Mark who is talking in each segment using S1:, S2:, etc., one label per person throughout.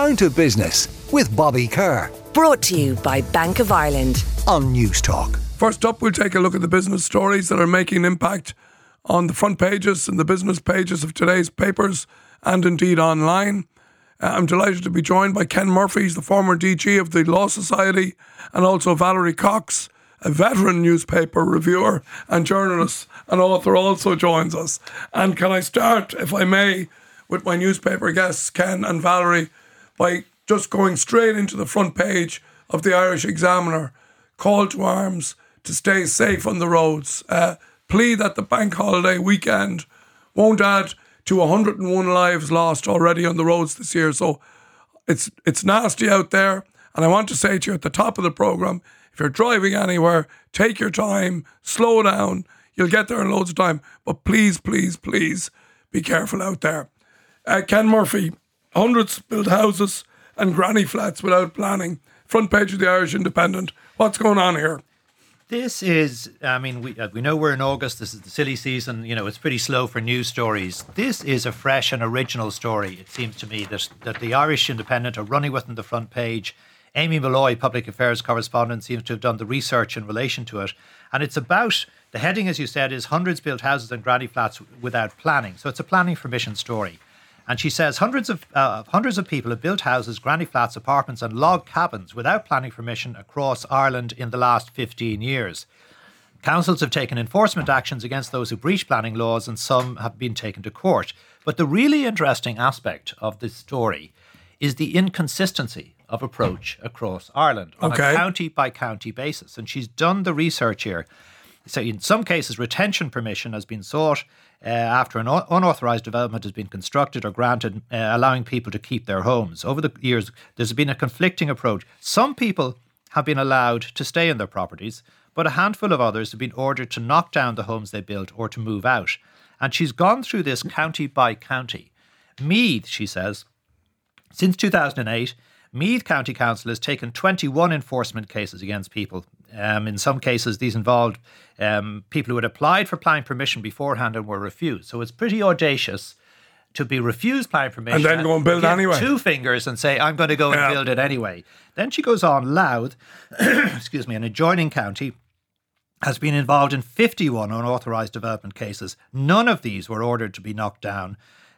S1: Down to Business with Bobby Kerr.
S2: Brought to you by Bank of Ireland.
S1: On Newstalk.
S3: First up, we'll take a look at the business stories that are making an impact on the front pages and the business pages of today's papers and indeed online. Uh, I'm delighted to be joined by Ken Murphy, he's the former DG of the Law Society, and also Valerie Cox, a veteran newspaper reviewer and journalist and author, also joins us. And can I start, if I may, with my newspaper guests, Ken and Valerie, by just going straight into the front page of the Irish Examiner. Call to arms to stay safe on the roads. Uh, plea that the bank holiday weekend won't add to 101 lives lost already on the roads this year. So it's it's nasty out there. And I want to say to you at the top of the program, if you're driving anywhere, take your time, slow down. You'll get there in loads of time. But please, please, please be careful out there. Uh, Ken Murphy, hundreds built houses and granny flats without planning. Front page of the Irish Independent. What's going on here?
S4: This is, I mean, we, uh, we know we're in August. This is the silly season. You know, it's pretty slow for news stories. This is a fresh and original story, it seems to me, that, that the Irish Independent are running with on the front page. Amy Molloy, public affairs correspondent, seems to have done the research in relation to it. And it's about the heading, as you said, is hundreds built houses and granny flats without planning. So it's a planning permission story. And she says hundreds of uh, hundreds of people have built houses, granny flats, apartments, and log cabins without planning permission across Ireland in the last 15 years. Councils have taken enforcement actions against those who breach planning laws, and some have been taken to court. But the really interesting aspect of this story is the inconsistency of approach across Ireland on okay. a county by county basis. And she's done the research here. So, in some cases, retention permission has been sought uh, after an unauthorized development has been constructed or granted, uh, allowing people to keep their homes. Over the years, there's been a conflicting approach. Some people have been allowed to stay in their properties, but a handful of others have been ordered to knock down the homes they built or to move out. And she's gone through this county by county. Meath, she says, since 2008, Meath County Council has taken 21 enforcement cases against people. Um, in some cases, these involved um, people who had applied for planning permission beforehand and were refused. So it's pretty audacious to be refused planning permission
S3: and then go and build anyway.
S4: Two fingers and say, "I'm going to go and yeah. build it anyway." Then she goes on. Louth, excuse me, an adjoining county has been involved in 51 unauthorised development cases. None of these were ordered to be knocked down.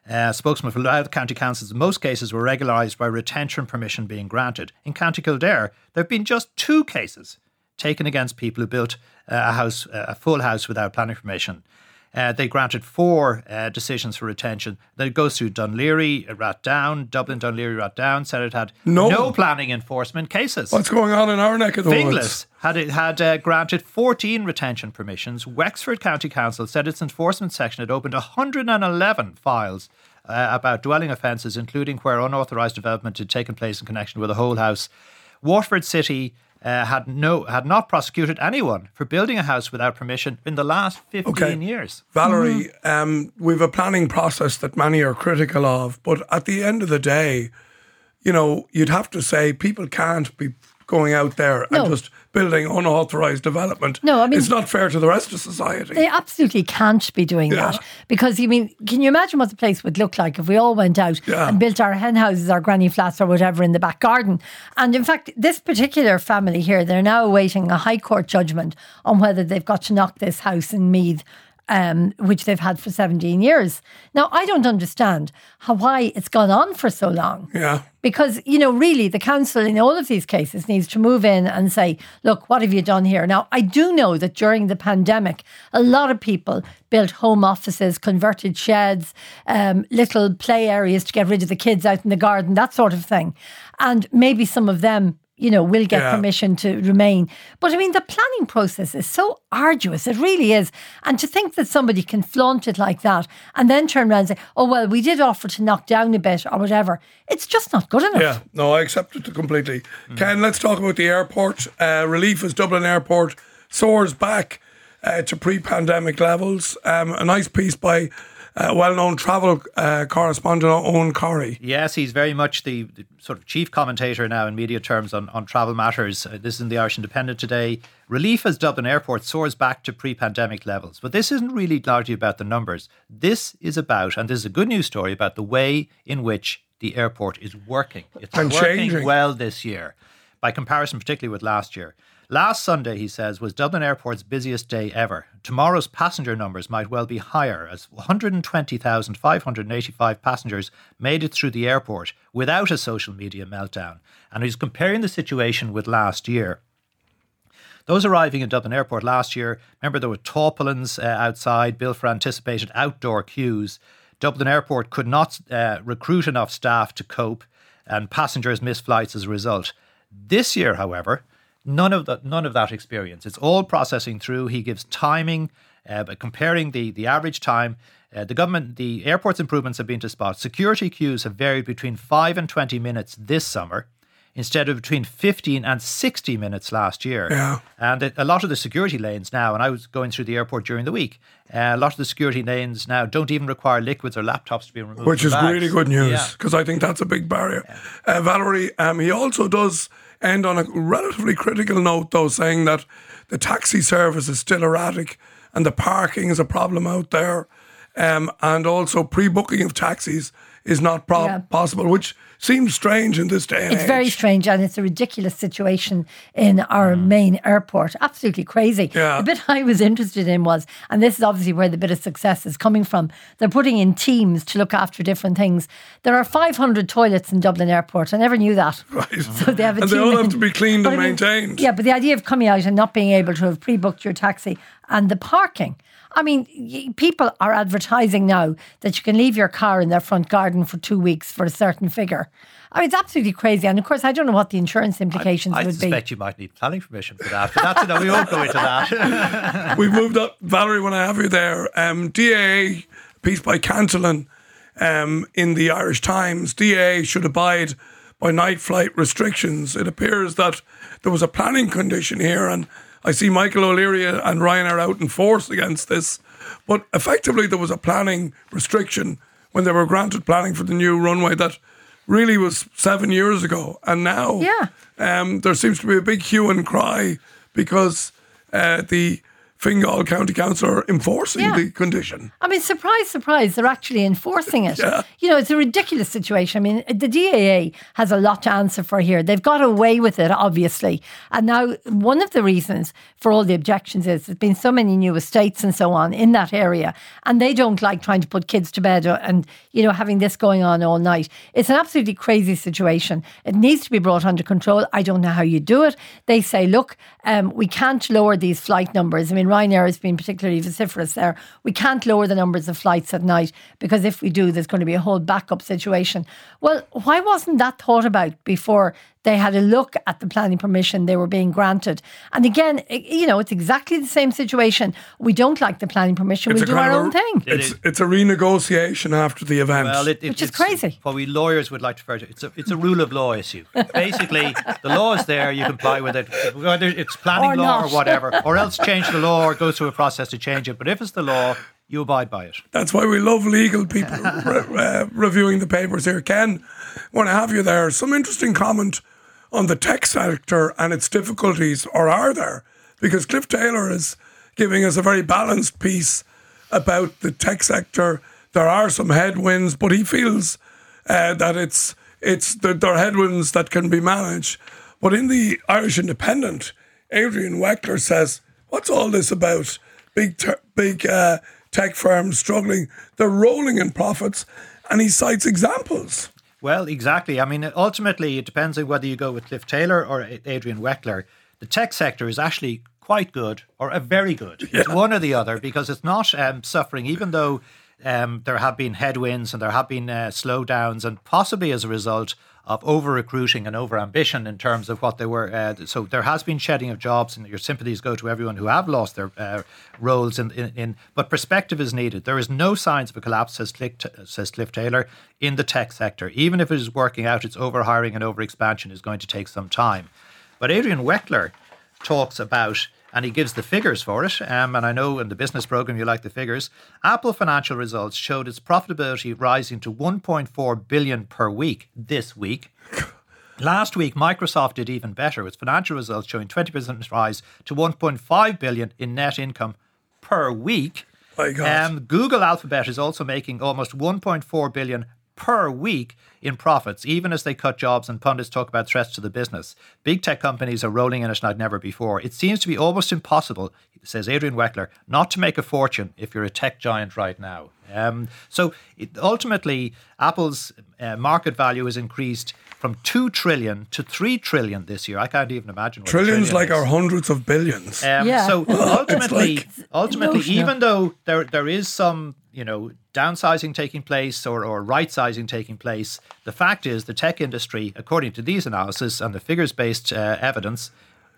S4: Uh, spokesman for Louth County Councils, in most cases were regularised by retention permission being granted. In County Kildare, there have been just two cases taken against people who built uh, a house, uh, a full house without planning permission. Uh, they granted four uh, decisions for retention. Then it goes through Dún Laoghaire, Rathdown, Dublin, Dún Laoghaire, Rathdown said it had no. no planning enforcement cases.
S3: What's going on in our neck of the
S4: Finglas
S3: woods?
S4: had it had uh, granted 14 retention permissions. Wexford County Council said its enforcement section had opened 111 files uh, about dwelling offences, including where unauthorised development had taken place in connection with a whole house. Waterford City uh, had no had not prosecuted anyone for building a house without permission in the last 15 okay. years.
S3: Valerie, mm-hmm. um, we've a planning process that many are critical of, but at the end of the day, you know, you'd have to say people can't be going out there no. and just building unauthorized development.
S5: No, I mean
S3: it's not fair to the rest of society.
S5: They absolutely can't be doing yeah. that because you mean can you imagine what the place would look like if we all went out yeah. and built our hen houses, our granny flats, or whatever in the back garden? And in fact, this particular family here, they're now awaiting a high court judgment on whether they've got to knock this house in Meath um, which they've had for 17 years. Now, I don't understand how why it's gone on for so long.
S3: Yeah.
S5: Because, you know, really the council in all of these cases needs to move in and say, look, what have you done here? Now, I do know that during the pandemic, a lot of people built home offices, converted sheds, um, little play areas to get rid of the kids out in the garden, that sort of thing. And maybe some of them you know, will get yeah. permission to remain. But I mean, the planning process is so arduous. It really is. And to think that somebody can flaunt it like that and then turn around and say, oh, well, we did offer to knock down a bit or whatever, it's just not good enough.
S3: Yeah, no, I accept it completely. Mm. Ken, let's talk about the airport. Uh, relief as Dublin Airport soars back uh, to pre pandemic levels. Um, a nice piece by uh, well-known travel uh, correspondent Owen Corry.
S4: Yes, he's very much the, the, sort of chief commentator now in media terms on, on travel matters. Uh, this is in the Irish Independent today. Relief as Dublin Airport soars back to pre-pandemic levels. But this isn't really largely about the numbers. This is about, and this is a good news story, about the way in which the airport is working. It's
S3: And
S4: working
S3: changing.
S4: well this year, by comparison, particularly with last year. Last Sunday, he says, was Dublin Airport's busiest day ever. Tomorrow's passenger numbers might well be higher, as 120,585 passengers made it through the airport without a social media meltdown. And he's comparing the situation with last year. Those arriving in Dublin Airport last year, remember there were tarpaulins uh, outside built for anticipated outdoor queues. Dublin Airport could not uh, recruit enough staff to cope, and passengers missed flights as a result. This year, however, none of that none of that experience. It's all processing through. He gives timing, uh, but comparing the the average time. Uh, the government, the airport's improvements have been to spot. Security queues have varied between five and twenty minutes this summer, instead of between fifteen and sixty minutes last year.
S3: Yeah.
S4: And it, a lot of the security lanes now, and I was going through the airport during the week, uh, a lot of the security lanes now don't even require liquids or laptops to be removed.
S3: which is
S4: bags.
S3: really good news
S4: Yeah.
S3: because I think that's a big barrier. Uh, Valerie, um, he also does end on a relatively critical note, though, saying that the taxi service is still erratic and the parking is a problem out there, um, and also pre-booking of taxis is not pro-
S5: Yeah.
S3: possible, which seems strange in this day and
S5: It's
S3: age.
S5: very strange and it's a ridiculous situation in our main airport. Absolutely crazy.
S3: Yeah.
S5: The bit I was interested in was, and this is obviously where the bit of success is coming from, they're putting in teams to look after different things. There are 500 toilets in Dublin Airport. I never knew that.
S3: Right.
S5: So they have a
S3: And they
S5: team
S3: all have
S5: in-
S3: to be cleaned and
S5: I mean,
S3: maintained.
S5: Yeah, but the idea of coming out and not being able to have pre-booked your taxi and the parking. I mean, people are advertising now that you can leave your car in their front garden for two weeks for a certain figure. I mean, it's absolutely crazy. And of course, I don't know what the insurance implications
S4: I
S5: would be.
S4: I suspect you might need planning permission for that, but that's enough. We won't go into that.
S3: We've moved up, Valerie. When I have you there, um, DAA piece by Cantillon um, in the Irish Times. DAA should abide by night flight restrictions. It appears that there was a planning condition here, and I see Michael O'Leary and Ryanair out in force against this. But effectively, there was a planning restriction when they were granted planning for the new runway that really was seven years ago, and now
S5: Yeah.
S3: um, there seems to be a big hue and cry because uh, the Fingal County Council are enforcing
S5: Yeah.
S3: the condition.
S5: I mean, surprise, surprise, they're actually enforcing it.
S3: Yeah.
S5: You know, it's a ridiculous situation. I mean, the DAA has a lot to answer for here. They've got away with it, obviously. And now, one of the reasons for all the objections is there's been so many new estates and so on in that area, and they don't like trying to put kids to bed and, you know, having this going on all night. It's an absolutely crazy situation. It needs to be brought under control. I don't know how you do it. They say, look, um, we can't lower these flight numbers. I mean, Ryanair has been particularly vociferous there. We can't lower the numbers of flights at night because if we do, there's going to be a whole backup situation. Well, why wasn't that thought about before they had a look at the planning permission they were being granted? And again, i- you know, it's exactly the same situation. We don't like the planning permission. we'll do our own
S3: a-
S5: thing.
S3: It's it's a renegotiation after the event.
S4: Well, it, it,
S5: Which is crazy.
S4: What we lawyers would like to refer to it's a it's a rule of law issue. Basically, the law is there; you comply with it, whether it's planning
S5: Or
S4: law
S5: not.
S4: or whatever, or else change the law or go through a process to change it. But if it's the law, you abide by it.
S3: That's why we love legal people re- uh, reviewing the papers here. Ken, want to have you there. Some interesting comment on the tech sector and its difficulties, or are there? Because Cliff Taylor is giving us a very balanced piece about the tech sector. There are some headwinds, but he feels uh, that it's it's there are headwinds that can be managed. But in the Irish Independent, Adrian Weckler says, "What's all this about? Big te- big uh, tech firms struggling. They're rolling in profits," and he cites examples.
S4: Well, exactly. I mean, ultimately, it depends on whether you go with Cliff Taylor or Adrian Weckler. The tech sector is actually quite good or a very good. It's one or the other because it's not um, suffering, even though um, there have been headwinds and there have been uh, slowdowns, and possibly as a result of over recruiting and over ambition in terms of what they were. Uh, so there has been shedding of jobs, and your sympathies go to everyone who have lost their uh, roles. In, in, in but perspective is needed. There is no signs of a collapse, says Cliff, says Cliff Taylor, in the tech sector. Even if it is working out, its overhiring and overexpansion is going to take some time. But Adrian Weckler talks about, and he gives the figures for it. Um, and I know in the business program you like the figures. Apple financial results showed its profitability rising to 1.4 billion per week this week. Last week, Microsoft did even better, with financial results showing 20% rise to 1.5 billion in net income per week.
S3: My God.
S4: Um, Google Alphabet is also making almost 1.4 billion per week in profits, even as they cut jobs and pundits talk about threats to the business. Big tech companies are rolling in it like never before. It seems to be almost impossible, says Adrian Weckler, not to make a fortune if you're a tech giant right now. Um, so it, ultimately, Apple's uh, market value has increased from two trillion to three trillion this year. I can't even imagine. What
S3: Trillions
S4: trillion
S3: like
S4: is.
S3: our hundreds of billions.
S4: Um,
S5: Yeah.
S4: So ultimately,
S3: like-
S4: ultimately, even though there there is some you know downsizing taking place or or right sizing taking place, the fact is the tech industry, according to these analysis and the figures based uh, evidence,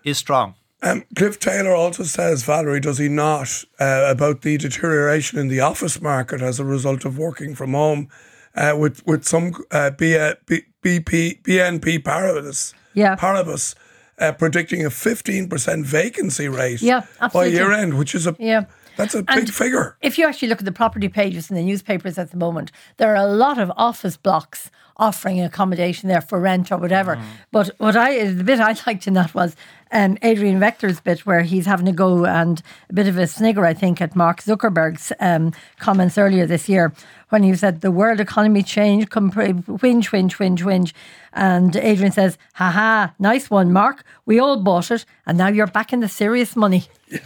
S4: is strong.
S3: Um, Cliff Taylor also says, Valerie, does he not, uh, about the deterioration in the office market as a result of working from home, uh, with with some uh, B, uh, B, BP, BNP Paribas,
S5: Yeah.
S3: Paribas uh, predicting a fifteen percent vacancy rate
S5: Yeah,
S3: by year end, which is a
S5: Yeah.
S3: that's a
S5: And
S3: big figure.
S5: If you actually look at the property pages in the newspapers at the moment, there are a lot of office blocks offering accommodation there for rent or whatever. But what I the bit I liked in that was um, Adrian Weckler's bit where he's having a go and a bit of a snigger, I think, at Mark Zuckerberg's um, comments earlier this year when he said the world economy changed, come whinge, whinge, whinge, whinge. And Adrian says, ha ha, nice one, Mark. We all bought it, and now you're back in the serious money.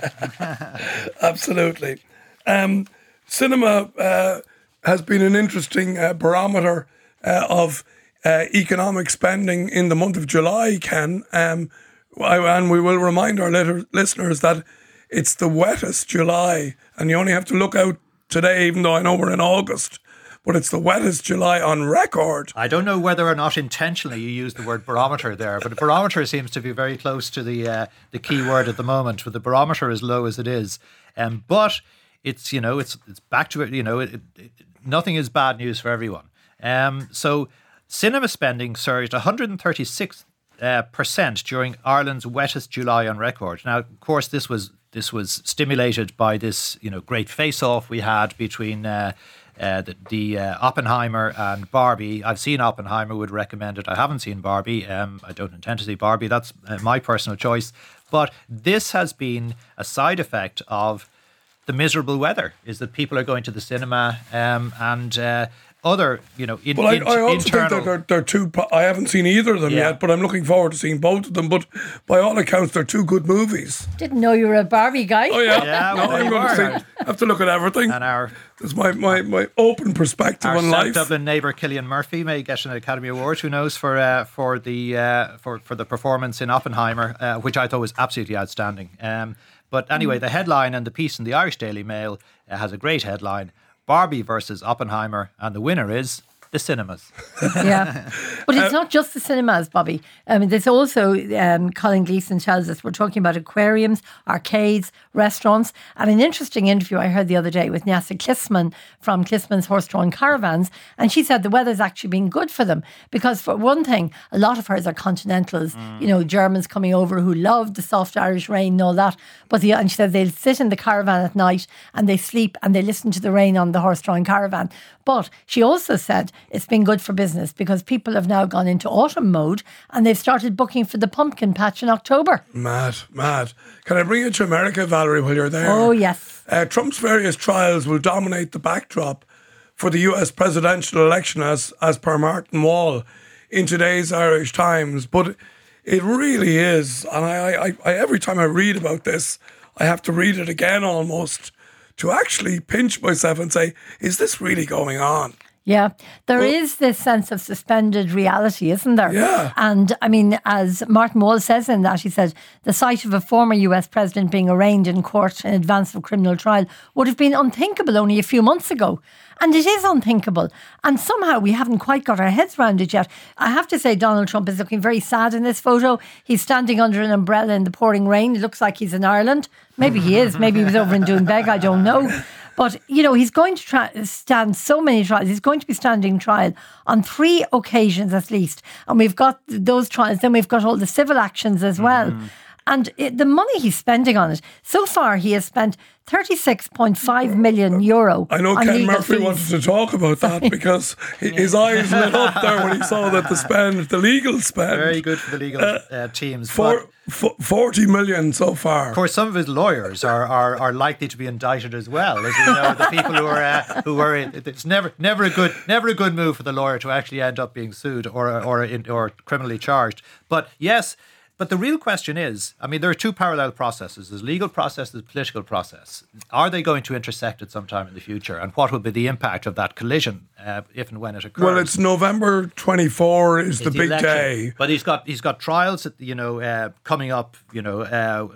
S3: Absolutely. Um, cinema uh, has been an interesting uh, barometer uh, of uh, economic spending in the month of July, Ken. Um, and we will remind our litter- listeners that it's the wettest July, and you only have to look out today, even though I know we're in August. But it's the wettest July on record.
S4: I don't know whether or not intentionally you used the word barometer there, but barometer seems to be very close to the uh, the key word at the moment, with the barometer as low as it is. Um, but it's you know it's it's back to it. You know, it, it- nothing is bad news for everyone. Um, so cinema spending surged 136 uh, percent during Ireland's wettest July on record. Now, of course, this was this was stimulated by this you know great face-off we had between. Uh, uh, the, the uh, Oppenheimer and Barbie. I've seen Oppenheimer, would recommend it. I haven't seen Barbie. Um, I don't intend to see Barbie. That's uh, my personal choice. But this has been a side effect of the miserable weather. Is that people are going to the cinema um, and uh, other, you know, in,
S3: Well, I,
S4: in-
S3: I also
S4: internal.
S3: think that they're, they're two. I haven't seen either of them
S4: Yeah.
S3: yet, but I'm looking forward to seeing both of them. But by all accounts, they're two good movies.
S5: Didn't know you were a Barbie guy.
S3: Oh yeah,
S4: Yeah, well, there
S3: I'm going to see. I have to look at everything.
S4: and our
S3: It's my, my, my open perspective
S4: our
S3: on
S4: South
S3: life.
S4: Dublin neighbour Cillian Murphy may get an Academy Award. Who knows for uh, for the uh, for for the performance in Oppenheimer, uh, which I thought was absolutely outstanding. Um, but anyway, the headline and the piece in the Irish Daily Mail uh, has a great headline: Barbie versus Oppenheimer, and the winner is the cinemas.
S5: yeah. But it's not just the cinemas, Bobby. I mean, there's also, um, Colin Gleason tells us, we're talking about aquariums, arcades, restaurants. And an interesting interview I heard the other day with Nyasa Clissmann from Clissmann's Horse Drawn Caravans. And she said the weather's actually been good for them because, for one thing, a lot of hers are continentals, you know, Germans coming over who love the soft Irish rain and all that. But the, and she said they'll sit in the caravan at night and they sleep and they listen to the rain on the horse drawn caravan. But she also said it's been good for business because people have now gone into autumn mode and they've started booking for the pumpkin patch in October.
S3: Mad, mad. Can I bring you to America, Valerie, while you're there?
S5: Oh, yes.
S3: Uh, Trump's various trials will dominate the backdrop for the US presidential election, as, as per Martin Wall in today's Irish Times. But it really is. And I, I, I, every time I read about this, I have to read it again almost to actually pinch myself and say, is this really going on?
S5: Yeah, there is this sense of suspended reality, isn't there?
S3: Yeah.
S5: And I mean, as Martin Wall says in that, he said the sight of a former US president being arraigned in court in advance of a criminal trial would have been unthinkable only a few months ago. And it is unthinkable. And somehow we haven't quite got our heads around it yet. I have to say, Donald Trump is looking very sad in this photo. He's standing under an umbrella in the pouring rain. It looks like he's in Ireland. Maybe he is. Maybe he was over in Doonbeg. I don't know. But you know, he's going to try, stand so many trials. He's going to be standing trial on three occasions at least, and we've got those trials. Then we've got all the civil actions as well. Mm. And it, the money he's spending on it, so far he has spent 36.5 million euro.
S3: I know
S5: on
S3: Ken Murphy
S5: fees.
S3: wanted to talk about that because he, his eyes lit up there when he saw that the spend, the legal spend,
S4: Very good for the legal uh, teams.
S3: for,
S4: but-
S3: for 40 million so far.
S4: Of course, some of his lawyers are, are, are likely to be indicted as well, as we know. The people who are uh, who are it's never never a good never a good move for the lawyer to actually end up being sued or or in, or criminally charged. But yes, but the real question is, I mean, there are two parallel processes: there's legal process, there's political process. Are they going to intersect at some time in the future, and what will be the impact of that collision uh, if and when it occurs?
S3: Well, it's November 24 is the
S4: It's
S3: big
S4: election.
S3: day.
S4: But he's got he's got trials, at, you know, uh, coming up. You know, uh,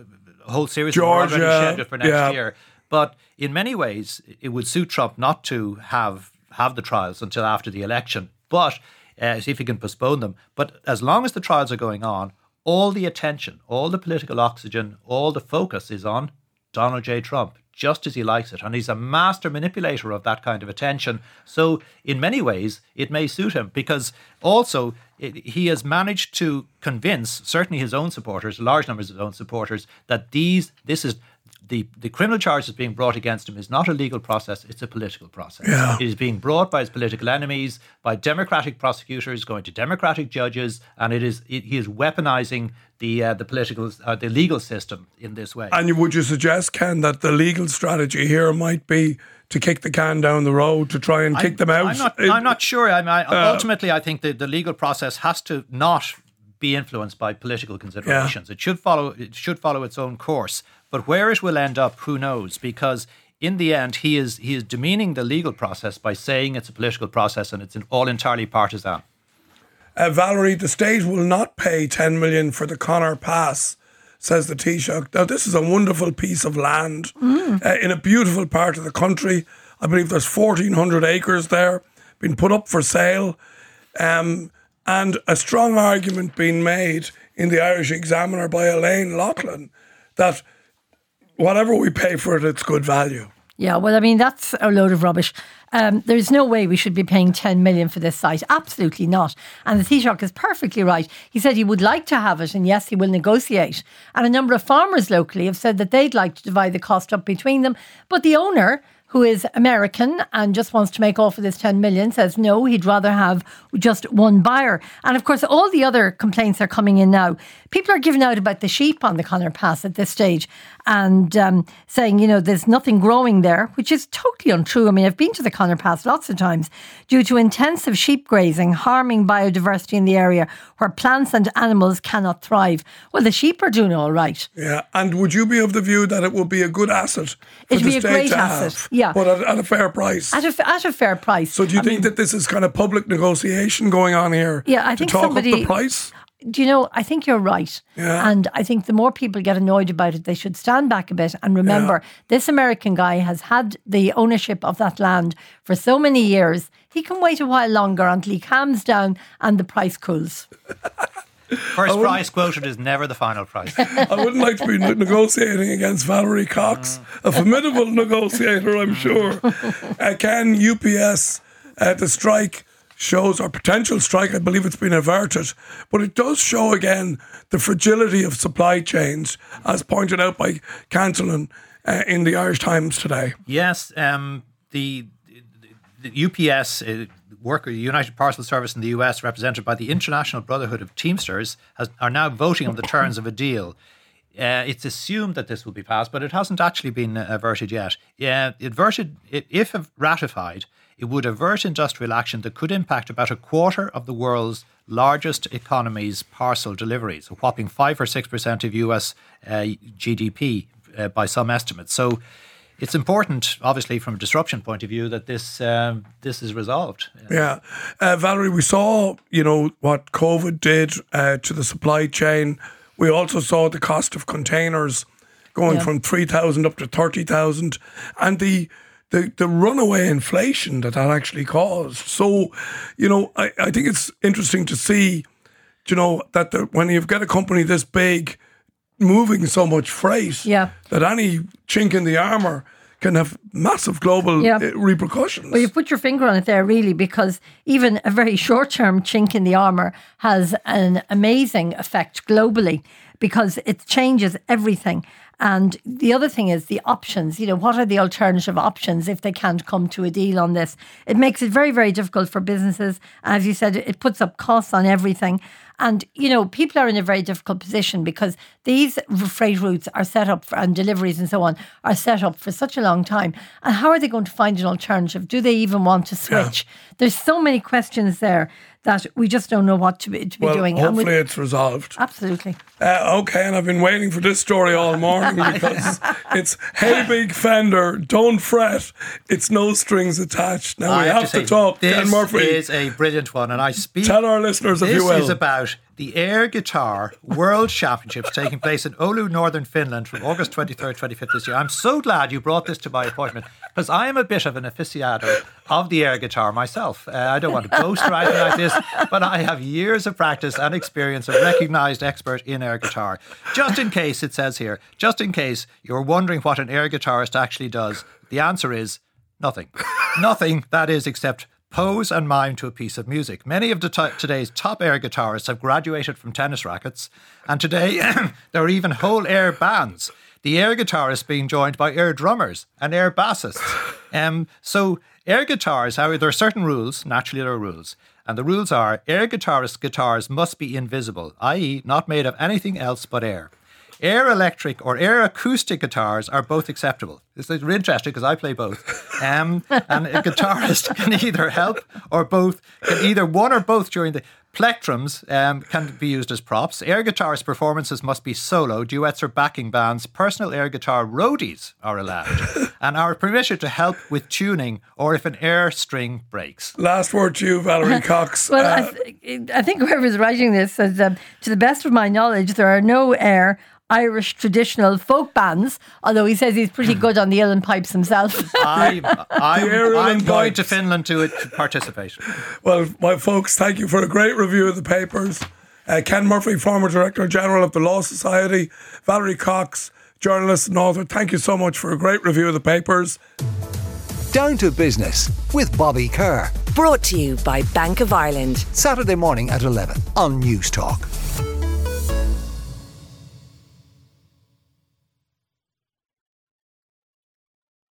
S4: a whole series
S3: Georgia,
S4: of them already scheduled for next
S3: yeah.
S4: year. But in many ways, it would suit Trump not to have have the trials until after the election, but uh, see if he can postpone them. But as long as the trials are going on, all the attention, all the political oxygen, all the focus is on Donald J. Trump, just as he likes it. And he's a master manipulator of that kind of attention. So, in many ways, it may suit him because also it, he has managed to convince certainly his own supporters, large numbers of his own supporters, that these this is the, the criminal charges being brought against him is not a legal process, it's a political process.
S3: Yeah.
S4: It is being brought by his political enemies, by Democratic prosecutors, going to Democratic judges, and it is it, he is weaponizing the uh, the political uh, the legal system in this way.
S3: And would you suggest, Ken, that the legal strategy here might be to kick the can down the road to try and kick them out?
S4: I'm not,
S3: It-
S4: I'm not sure. I mean, I, ultimately, I think the, the legal process has to not be influenced by political considerations. It should follow it should follow its own course. But where it will end up, who knows? Because in the end, he is he is demeaning the legal process by saying it's a political process and it's an all entirely partisan.
S3: Uh, Valerie, the state will not pay 10 million for the Connor Pass, says the Taoiseach. Now, this is a wonderful piece of land uh, in a beautiful part of the country. I believe there's 1,400 acres there, been put up for sale. Um, and a strong argument being made in the Irish Examiner by Elaine Loughlin that whatever we pay for it, it's good value.
S5: Yeah, well, I mean, that's a load of rubbish. Um, there's no way we should be paying 10 million for this site. Absolutely not. And the Taoiseach is perfectly right. He said he would like to have it, and yes, he will negotiate. And a number of farmers locally have said that they'd like to divide the cost up between them. But the owner, who is American and just wants to make off with this 10 million, says no, he'd rather have just one buyer. And of course, all the other complaints are coming in now. People are giving out about the sheep on the Connor Pass at this stage and um, saying, you know, there's nothing growing there, which is totally untrue. I mean, I've been to the Connor Pass lots of times due to intensive sheep grazing, harming biodiversity in the area where plants and animals cannot thrive. Well, the sheep are doing all right.
S3: Yeah, and would you be of the view that it would be a good asset
S5: It'd be a great asset,
S3: have,
S5: yeah.
S3: but at, at a fair price?
S5: At a, at a fair price.
S3: so do you
S5: I
S3: think
S5: mean,
S3: that this is kind of public negotiation going on here?
S5: Yeah, I
S3: to
S5: think
S3: talk up the
S5: somebody-
S3: price.
S5: Do you know, I think you're right.
S3: Yeah.
S5: And I think the more people get annoyed about it, they should stand back a bit and remember this American guy has had the ownership of that land for so many years. He can wait a while longer until he calms down and the price cools.
S4: First price quoted is never the final price.
S3: I wouldn't like to be negotiating against Valerie Cox, a formidable negotiator, I'm sure. Uh, can UPS, uh, the strike shows, our potential strike, I believe it's been averted, but it does show again the fragility of supply chains, as pointed out by Cantillon uh, in the Irish Times today.
S4: Yes, um, the, the UPS uh, worker, United Parcel Service in the US, represented by the International Brotherhood of Teamsters, has, are now voting on the terms of a deal. Uh, it's assumed that this will be passed, but it hasn't actually been uh, averted yet. Yeah, averted, if ratified, it would avert industrial action that could impact about a quarter of the world's largest economies' parcel deliveries, a whopping five or six percent of US uh, GDP uh, by some estimates. So it's important, obviously, from a disruption point of view, that this um, this is resolved.
S3: Yeah. Uh, Valerie, we saw, you know, what COVID did uh, to the supply chain. We also saw the cost of containers going
S5: Yeah.
S3: from 3,000 up to 30,000 and the, the, the runaway inflation that that actually caused. So, you know, I, I think it's interesting to see, you know, that the, when you've got a company this big moving so much freight,
S5: Yeah.
S3: that any chink in the armour can have massive global
S5: Yeah.
S3: uh, repercussions.
S5: Well, you put your finger on it there, really, because even a very short term chink in the armour has an amazing effect globally. because it changes everything. And the other thing is the options. You know, what are the alternative options if they can't come to a deal on this? It makes it very, very difficult for businesses. As you said, it puts up costs on everything. And, you know, people are in a very difficult position because these freight routes are set up for, and deliveries and so on are set up for such a long time. And how are they going to find an alternative? Do they even want to switch? Yeah. There's so many questions there that we just don't know what to be, to be
S3: well,
S5: doing.
S3: Hopefully, we, it's resolved.
S5: Absolutely.
S3: Uh, okay, and I've been waiting for this story all morning because it's hey, big fender, don't fret. It's no strings attached. Now
S4: I
S3: we have,
S4: have
S3: to,
S4: to
S3: talk.
S4: This
S3: Ken Murphy
S4: is a brilliant one, and I speak.
S3: Tell our listeners
S4: if
S3: you will.
S4: This is about the Air Guitar World Championships taking place in Oulu, Northern Finland from August 23rd, 25th this year. I'm so glad you brought this to my appointment because I am a bit of an aficionado of the air guitar myself. Uh, I don't want to boast or anything like this, but I have years of practice and experience, a recognized expert in air guitar. Just in case, it says here, just in case you're wondering what an air guitarist actually does, the answer is nothing. nothing, that is, except pose and mime to a piece of music. Many of t- today's top air guitarists have graduated from tennis rackets, and today there are even whole air bands. The air guitarist being joined by air drummers and air bassists. Um, so air guitars, however, there are certain rules. Naturally, there are rules. And the rules are air guitarist guitars must be invisible, i.e., not made of anything else but air. Air electric or air acoustic guitars are both acceptable. This is interesting because I play both. Um, and a guitarist can either help or both, can either one or both during the plectrums um, can be used as props. Air guitarist performances must be solo. Duets or backing bands. Personal air guitar roadies are allowed and are permitted to help with tuning or if an air string breaks.
S3: Last word to you, Valerie Cox.
S5: well, uh, I, th- I, think whoever's writing this says, um, to the best of my knowledge, there are no air Irish traditional folk bands, although he says he's pretty good on the uilleann pipes himself.
S4: I, I'm, I'm going to Finland to, to participate.
S3: Well, my folks, thank you for a great review of the papers. Uh, Ken Murphy, former Director General of the Law Society, Valerie Cox, journalist and author, thank you so much for a great review of the papers.
S1: Down to Business with Bobby Kerr.
S2: Brought to you by Bank of Ireland.
S1: Saturday morning at 11 on Newstalk.